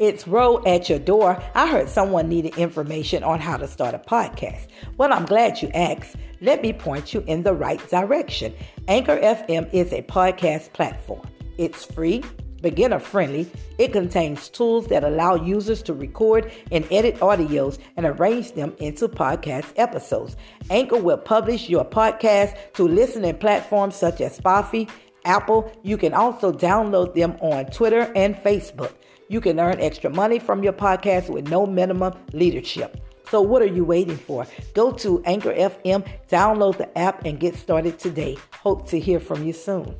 It's Ro at your door. I heard someone needed information on how to start a podcast. Well, I'm glad you asked. Let me point you in the right direction. Anchor FM is a podcast platform. It's free, beginner friendly. It contains tools that allow users to record and edit audios and arrange them into podcast episodes. Anchor will publish your podcast to listening platforms such as Spotify, Apple. You can also download them on Twitter and Facebook. You can earn extra money from your podcast with no minimum leadership. So, what are you waiting for? Go to Anchor FM, download the app, and get started today. Hope to hear from you soon.